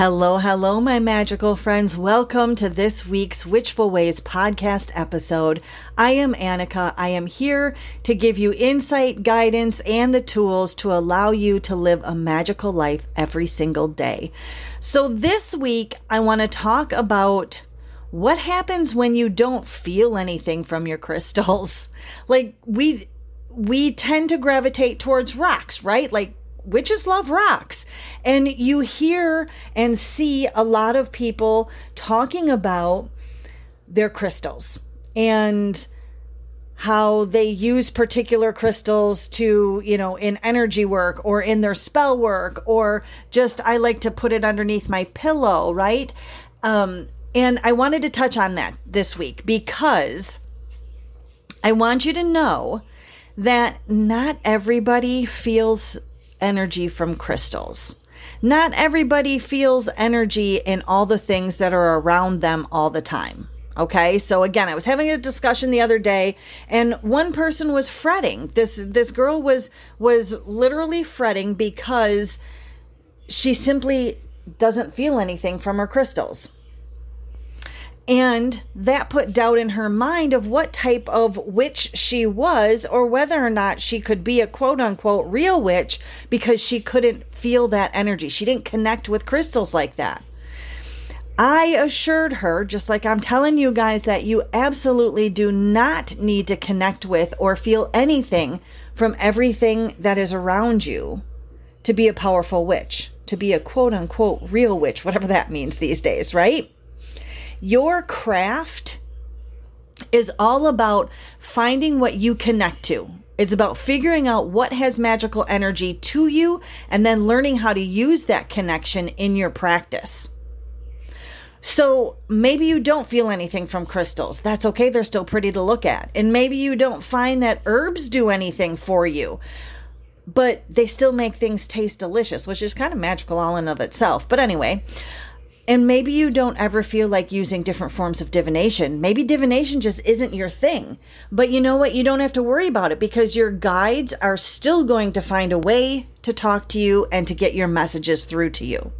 Hello, hello, my magical friends. Welcome to this week's Witchful Ways podcast episode. I am Annika. I am here to give you insight, guidance, and the tools to allow you to live a magical life every single day. So, this week, I want to talk about what happens when you don't feel anything from your crystals. Like, we we tend to gravitate towards rocks, right? Like witches love rocks. And you hear and see a lot of people talking about their crystals and how they use particular crystals to, you know, in energy work or in their spell work or just I like to put it underneath my pillow, right? Um and I wanted to touch on that this week because I want you to know that not everybody feels energy from crystals. Not everybody feels energy in all the things that are around them all the time. Okay, so again, I was having a discussion the other day, and one person was fretting. This this girl was was literally fretting because she simply doesn't feel anything from her crystals. And that put doubt in her mind of what type of witch she was, or whether or not she could be a quote unquote real witch because she couldn't feel that energy. She didn't connect with crystals like that. I assured her, just like I'm telling you guys, that you absolutely do not need to connect with or feel anything from everything that is around you to be a powerful witch, to be a quote unquote real witch, whatever that means these days, right? Your craft is all about finding what you connect to. It's about figuring out what has magical energy to you and then learning how to use that connection in your practice. So maybe you don't feel anything from crystals. That's okay, they're still pretty to look at. And maybe you don't find that herbs do anything for you, but they still make things taste delicious, which is kind of magical all in of itself. But anyway, and maybe you don't ever feel like using different forms of divination. Maybe divination just isn't your thing. But you know what? You don't have to worry about it because your guides are still going to find a way to talk to you and to get your messages through to you.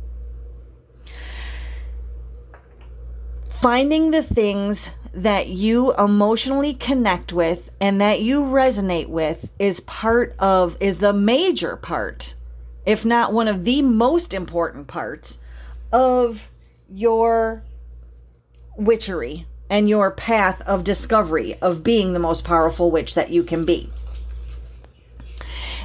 Finding the things that you emotionally connect with and that you resonate with is part of, is the major part, if not one of the most important parts of your witchery and your path of discovery of being the most powerful witch that you can be.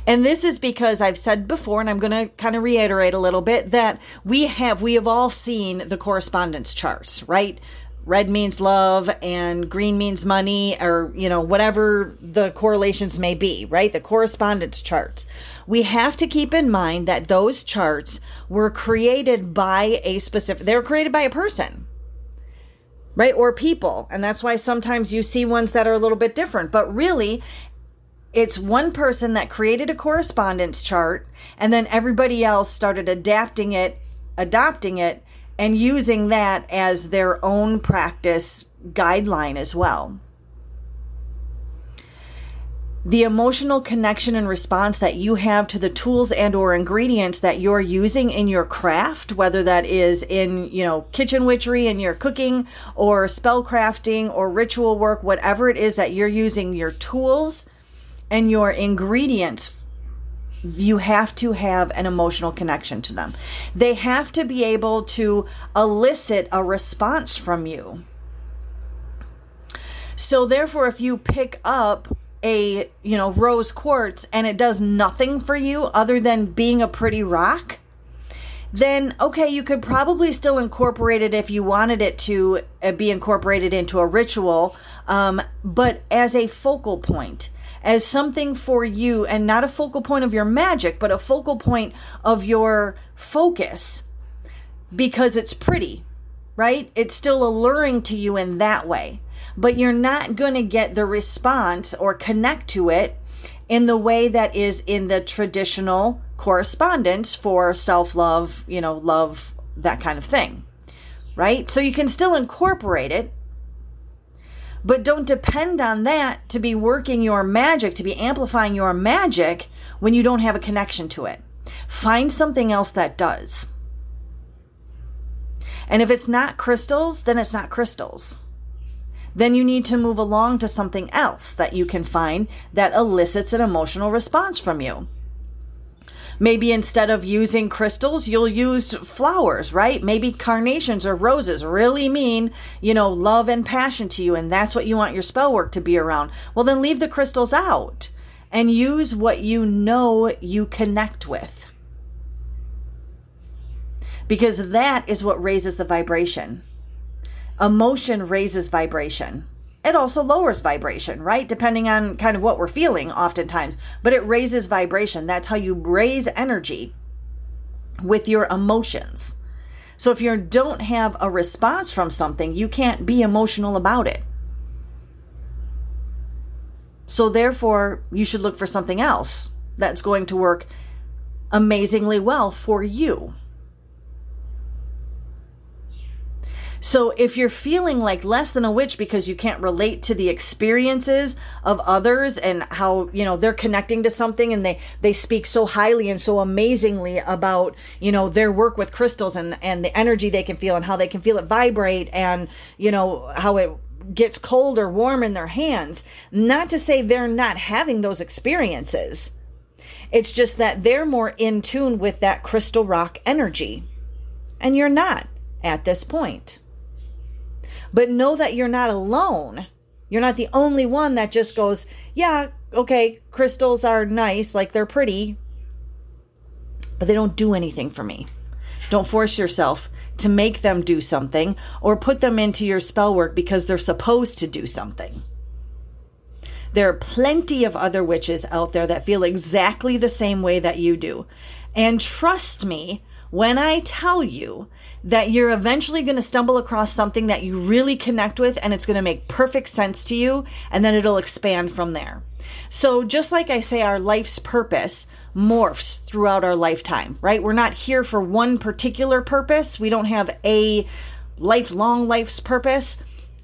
And this is because I've said before, and I'm going to kind of reiterate a little bit that we have, we have all seen the correspondence charts, right? Red means love and green means money, or, you know, whatever the correlations may be, right? The correspondence charts we have to keep in mind that those charts were created by a specific, they were created by a person, right? Or people. And that's why sometimes you see ones that are a little bit different. But really, it's one person that created a correspondence chart, and then everybody else started adapting it, adopting it, and using that as their own practice guideline as well. The emotional connection and response that you have to the tools and or ingredients that you're using in your craft whether that is in you know kitchen witchery and your cooking or spell crafting or ritual work whatever it is that you're using your tools and your ingredients you have to have an emotional connection to them. They have to be able to elicit a response from you. So therefore if you pick up a, you know, rose quartz and it does nothing for you other than being a pretty rock, then okay, you could probably still incorporate it if you wanted it to uh, be incorporated into a ritual, um, but as a focal point, as something for you, and not a focal point of your magic, but a focal point of your focus because it's pretty, right? It's still alluring to you in that way but you're not going to get the response or connect to it in the way that is in the traditional correspondence for self love, you know, love, that kind of thing. Right? So you can still incorporate it, but don't depend on that to be working your magic, to be amplifying your magic when you don't have a connection to it. Find something else that does. And if it's not crystals, then it's not crystals. Then you need to move along to something else that you can find that elicits an emotional response from you. Maybe instead of using crystals, you'll use flowers, right? Maybe carnations or roses really mean, you know, love and passion to you, and that's what you want your spell work to be around. Well, then leave the crystals out and use what you know you connect with. Because that is what raises the vibration. Emotion raises vibration it also lowers vibration, right? Depending on kind of what we're feeling, oftentimes, but it raises vibration. That's how you raise energy with your emotions. So if you don't have a response from something, you can't be emotional about it. So therefore, you should look for something else that's going to work amazingly well for you. So if you're feeling like less than a witch because you can't relate to the experiences of others and how, you know, they're connecting to something and they they speak so highly and so amazingly about, you know, their work with crystals and and the energy they can feel and how they can feel it vibrate and, you know, how it gets cold or warm in their hands. Not to say they're not having those experiences. It's just that they're more in tune with that crystal rock energy. And you're not at this point. But know that you're not alone. You're not the only one that just goes, yeah, okay, crystals are nice, like they're pretty, but they don't do anything for me. Don't force yourself to make them do something or put them into your spell work because they're supposed to do something. There are plenty of other witches out there that feel exactly the same way that you do. And trust me, when I tell you that you're eventually going to stumble across something that you really connect with and it's going to make perfect sense to you, and then it'll expand from there. So, just like I say, our life's purpose morphs throughout our lifetime, right? We're not here for one particular purpose, we don't have a lifelong life's purpose.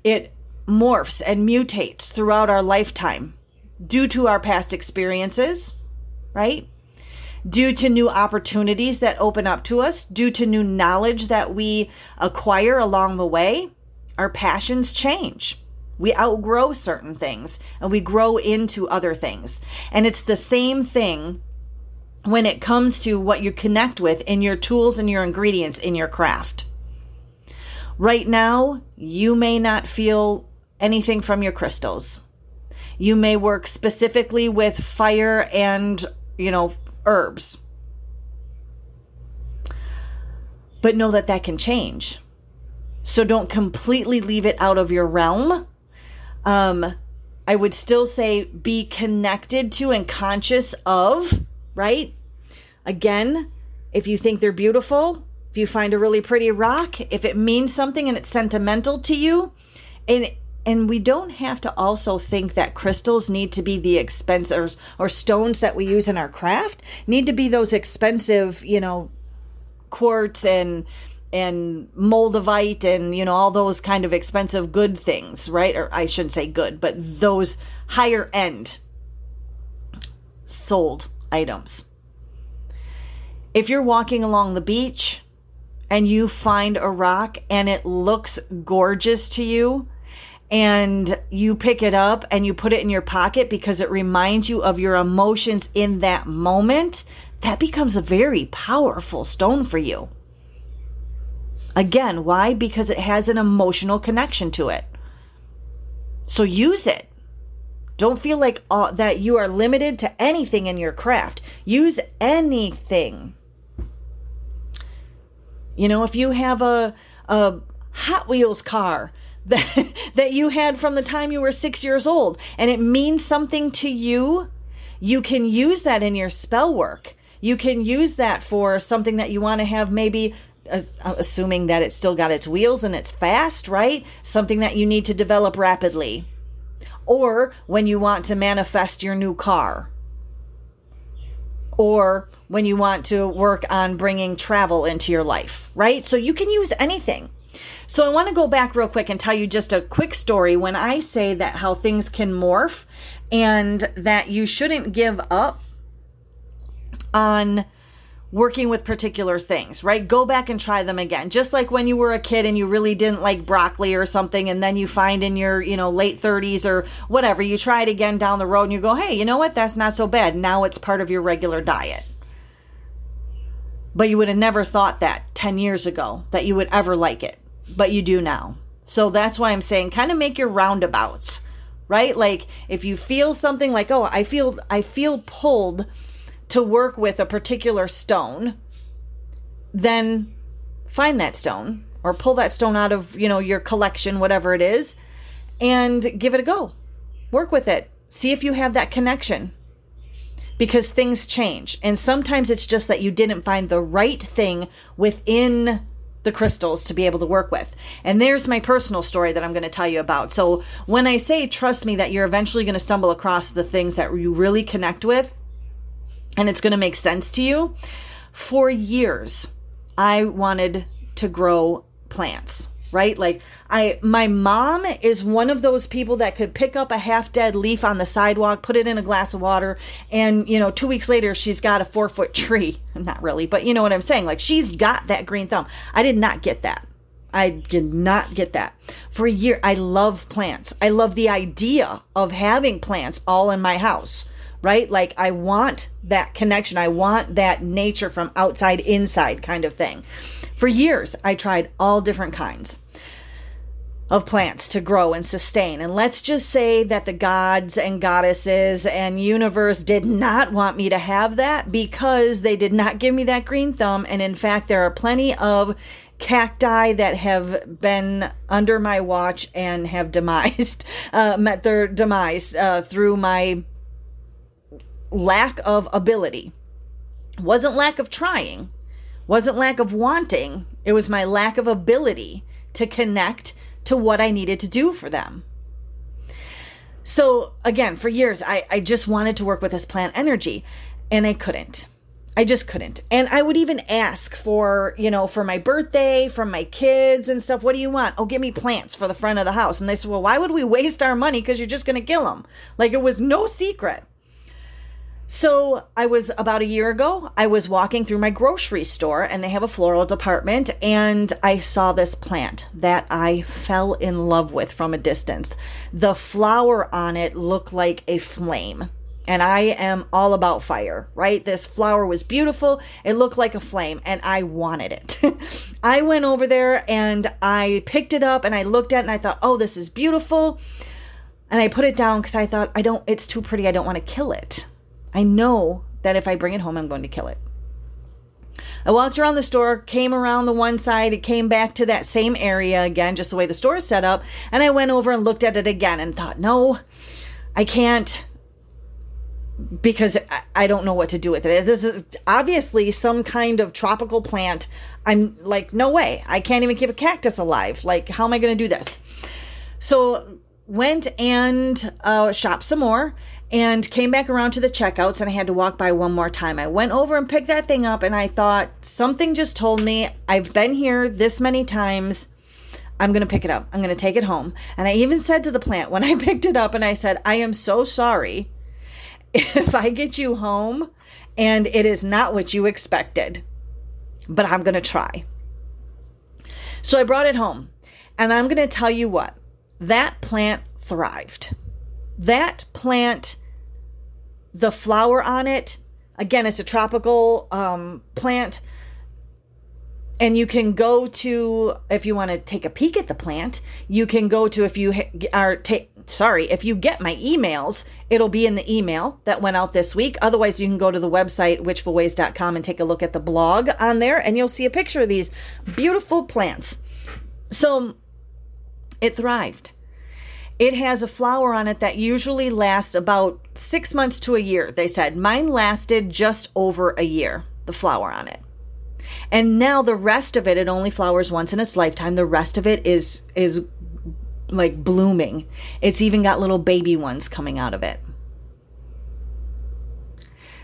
It morphs and mutates throughout our lifetime due to our past experiences, right? Due to new opportunities that open up to us, due to new knowledge that we acquire along the way, our passions change. We outgrow certain things and we grow into other things. And it's the same thing when it comes to what you connect with in your tools and your ingredients in your craft. Right now, you may not feel anything from your crystals. You may work specifically with fire and, you know, herbs. But know that that can change. So don't completely leave it out of your realm. Um, I would still say be connected to and conscious of, right? Again, if you think they're beautiful, if you find a really pretty rock, if it means something and it's sentimental to you, and and we don't have to also think that crystals need to be the expensive or stones that we use in our craft need to be those expensive, you know, quartz and and moldavite and you know all those kind of expensive good things, right? Or I shouldn't say good, but those higher end sold items. If you're walking along the beach and you find a rock and it looks gorgeous to you, and you pick it up and you put it in your pocket because it reminds you of your emotions in that moment, that becomes a very powerful stone for you. Again, why? Because it has an emotional connection to it. So use it. Don't feel like uh, that you are limited to anything in your craft. Use anything. You know, if you have a, a Hot Wheels car that that you had from the time you were 6 years old and it means something to you, you can use that in your spell work. You can use that for something that you want to have maybe uh, assuming that it's still got its wheels and it's fast, right? Something that you need to develop rapidly. Or when you want to manifest your new car. Or when you want to work on bringing travel into your life, right? So you can use anything. So I want to go back real quick and tell you just a quick story when I say that how things can morph and that you shouldn't give up on working with particular things, right? Go back and try them again. Just like when you were a kid and you really didn't like broccoli or something, and then you find in your, you know, late 30s or whatever, you try it again down the road and you go, hey, you know what? That's not so bad. Now it's part of your regular diet. But you would have never thought that 10 years ago that you would ever like it, but you do now. So that's why I'm saying kind of make your roundabouts, right? Like if you feel something like, oh, I feel I feel pulled to work with a particular stone, then find that stone or pull that stone out of, you know, your collection, whatever it is, and give it a go. Work with it. See if you have that connection. Because things change. And sometimes it's just that you didn't find the right thing within the crystals to be able to work with. And there's my personal story that I'm going to tell you about. So, when I say trust me that you're eventually going to stumble across the things that you really connect with, and it's going to make sense to you. For years, I wanted to grow plants right? Like i my mom is one of those people that could pick up a half dead leaf on the sidewalk put it in a glass of water and you know two weeks later she's got a four foot tree. Not really but you know what i'm saying? Like she's got that green thumb. I did not get that. I did not get that. For a year, I love plants. I love the idea of having plants all in my house right? Like I want that connection. I want that nature from outside inside kind of thing. For years, I tried all different kinds of plants to grow and sustain. And let's just say that the gods and goddesses and universe did not want me to have that because they did not give me that green thumb. And in fact, there are plenty of cacti that have been under my watch and have demised, uh, met their demise uh, through my lack of ability. Wasn't lack of trying, wasn't lack of wanting. It was my lack of ability to connect to what I needed to do for them. So, again, for years, I, I just wanted to work with this plant energy and I couldn't. I just couldn't. And I would even ask for, you know, for my birthday, from my kids and stuff, what do you want? Oh, give me plants for the front of the house. And they said, well, why would we waste our money? Because you're just going to kill them. Like it was no secret. So, I was about a year ago, I was walking through my grocery store and they have a floral department and I saw this plant that I fell in love with from a distance. The flower on it looked like a flame. And I am all about fire, right? This flower was beautiful. It looked like a flame and I wanted it. I went over there and I picked it up and I looked at it and I thought, "Oh, this is beautiful." And I put it down cuz I thought, "I don't it's too pretty. I don't want to kill it." I know that if I bring it home, I'm going to kill it. I walked around the store, came around the one side, it came back to that same area again, just the way the store is set up. And I went over and looked at it again and thought, no, I can't because I don't know what to do with it. This is obviously some kind of tropical plant. I'm like, no way. I can't even keep a cactus alive. Like, how am I going to do this? So went and uh, shopped some more and came back around to the checkouts and I had to walk by one more time. I went over and picked that thing up and I thought something just told me I've been here this many times. I'm going to pick it up. I'm going to take it home. And I even said to the plant when I picked it up and I said, I am so sorry if I get you home and it is not what you expected, but I'm going to try. So I brought it home and I'm going to tell you what that plant thrived. That plant the flower on it. Again, it's a tropical um, plant. And you can go to, if you want to take a peek at the plant, you can go to, if you are, ta- sorry, if you get my emails, it'll be in the email that went out this week. Otherwise, you can go to the website, witchfulways.com, and take a look at the blog on there, and you'll see a picture of these beautiful plants. So it thrived. It has a flower on it that usually lasts about six months to a year, they said. Mine lasted just over a year, the flower on it. And now the rest of it, it only flowers once in its lifetime. The rest of it is is like blooming. It's even got little baby ones coming out of it.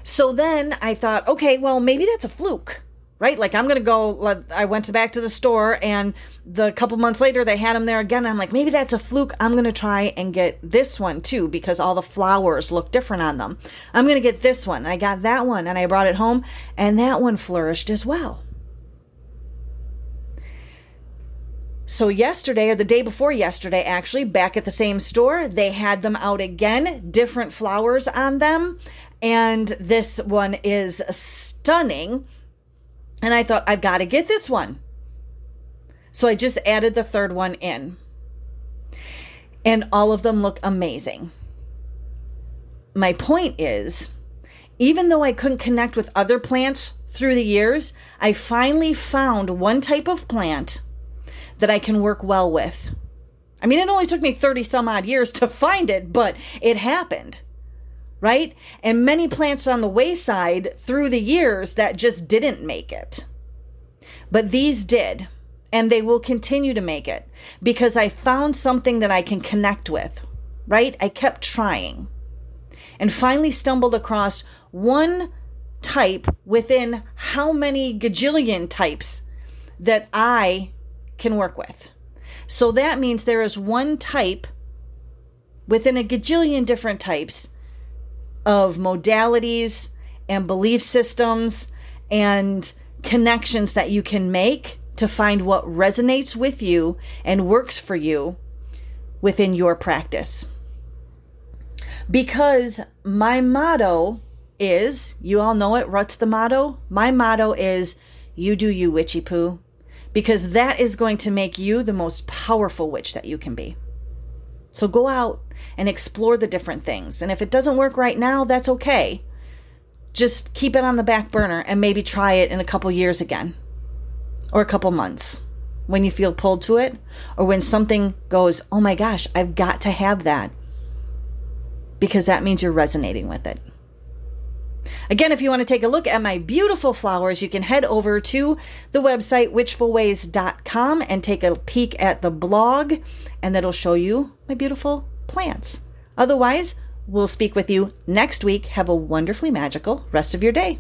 So then I thought, okay, well, maybe that's a fluke. Right? Like I'm to go, I went back to the store and the couple months later they had them there again. I'm like, maybe that's a fluke. I'm to try and get this one too because all the flowers look different on them. I'm to get this one. I got that one and I brought it home and that one flourished as well. So, yesterday, or the day before yesterday, actually, back at the same store, they had them out again, different flowers on them. And this one is stunning. And I thought, I've got to get this one. So I just added the third one in. And all of them look amazing. My point is, even though I couldn't connect with other plants through the years, I finally found one type of plant that I can work well with. I mean, it only took me 30 some odd years to find it, but it happened right? And many plants on the wayside through the years that just didn't make it. But these did, and they will continue to make it because I found something that I can connect with, right? I kept trying and finally stumbled across one type within how many gajillion types that I can work with. So that means there is one type within a gajillion different types of modalities and belief systems and connections that you can make to find what resonates with you and works for you within your practice. Because my motto is, you all know it, what's the motto? My motto is, you do you, witchy poo, because that is going to make you the most powerful witch that you can be. So go out and explore the different things. And if it doesn't work right now, that's okay. Just keep it on the back burner and maybe try it in a couple years again or a couple months when you feel pulled to it or when something goes, oh my gosh, I've got to have that because that means you're resonating with it. Again, if you want to take a look at my beautiful flowers, you can head over to the website witchfulways.com and take a peek at the blog, and that'll show you my beautiful plants. Otherwise, we'll speak with you next week. Have a wonderfully magical rest of your day.